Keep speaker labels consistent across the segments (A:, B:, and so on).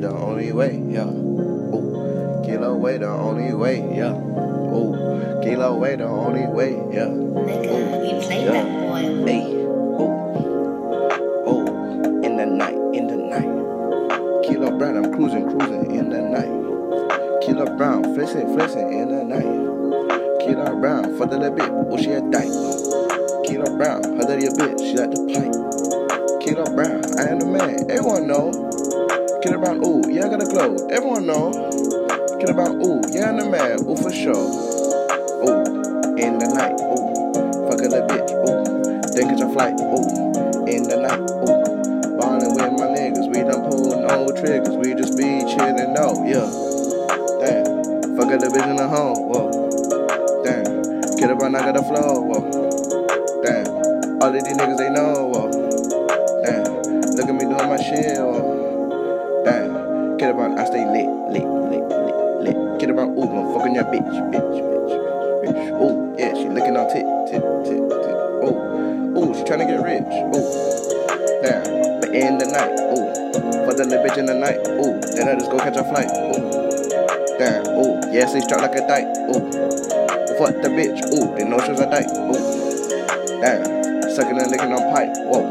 A: the only way, yeah. Ooh, kilo way, the only way, yeah. Ooh, kilo way, the only way, yeah.
B: Nigga, we play
A: Yeah.
B: that boy.
A: Hey, ooh, ooh, in the night, in the night. Kilo Brown, I'm cruising, cruising in the night. Kilo Brown, flexing, flexing in the night. Kilo Brown, for the little bit, oh she a dyke. Kilo Brown, her a bit, she like the pipe. Kilo Brown, I am the man, everyone know. Kilo Brown, ooh, yeah, I got a glow, everyone know. Kilo Brown, ooh, yeah, I'm the man, ooh, for sure. Ooh, in the night, ooh, fuck a little bitch, ooh, then catch a flight, ooh, in the night, ooh, ballin' with my niggas, we done pull no triggers, we just be chillin', no, yeah, damn, fuck a little bitch in the home, whoa, damn, get up I got the floor, whoa, damn, all of these niggas they know, whoa, damn, look at me doing my shit, whoa, damn, get on, I stay lit, lit, lit, lit, lit, get on, ooh, I'm fucking your bitch, bitch, bitch, bitch, bitch, ooh, yeah, she licking on tit, tit, tit, tit, ooh, ooh, she trying to get rich, ooh, damn, but in the night, ooh, for the little bitch in the night, ooh, then I just go catch a flight, ooh, damn, ooh, yeah, oh, say strap like a dyke, ooh, fuck the bitch, ooh, the notions are dyke, ooh, damn, sucking and licking on pipe, whoa,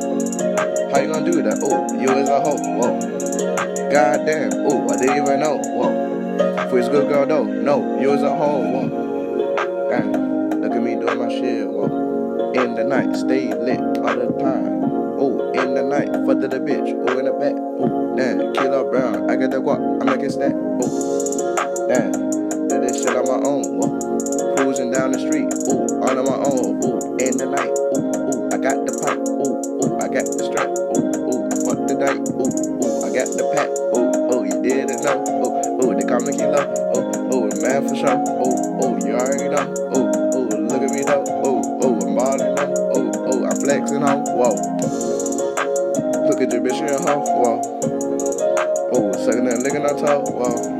A: how you gonna do that, ooh, you as a hoe, whoa, goddamn, ooh, I didn't even know, whoa, it's good girl though, no, you was a hoe, whoa, damn, look at me doing my shit, whoa, in the night, stay lit all the time. Ooh, in the night, fuck the bitch. Ooh, in the back. Ooh, damn, Kilo Brown. I got the guap. I'm making stack. Ooh, damn, did this shit on my own. Whoa, cruising down the street. Ooh, all on my own. Ooh, in the night. Ooh, ooh, I got the pipe. Ooh, ooh, I got the strap. Know. Ooh, ooh, they call me Kilo. Ooh, ooh, man for sure. Ooh, ooh, you already know. Ooh, ooh, look at me though. Ooh, ooh, I'm ballin' though. Ooh, ooh, I'm flexing ho. Whoa. Look at your bitch, you a hoe. Whoa. Ooh, sucking and licking on toe. Whoa.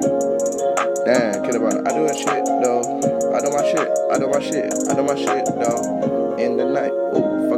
A: Damn, kid about it. I do that shit though. I do my shit. I do my shit. I do my shit though. In the night. Ooh,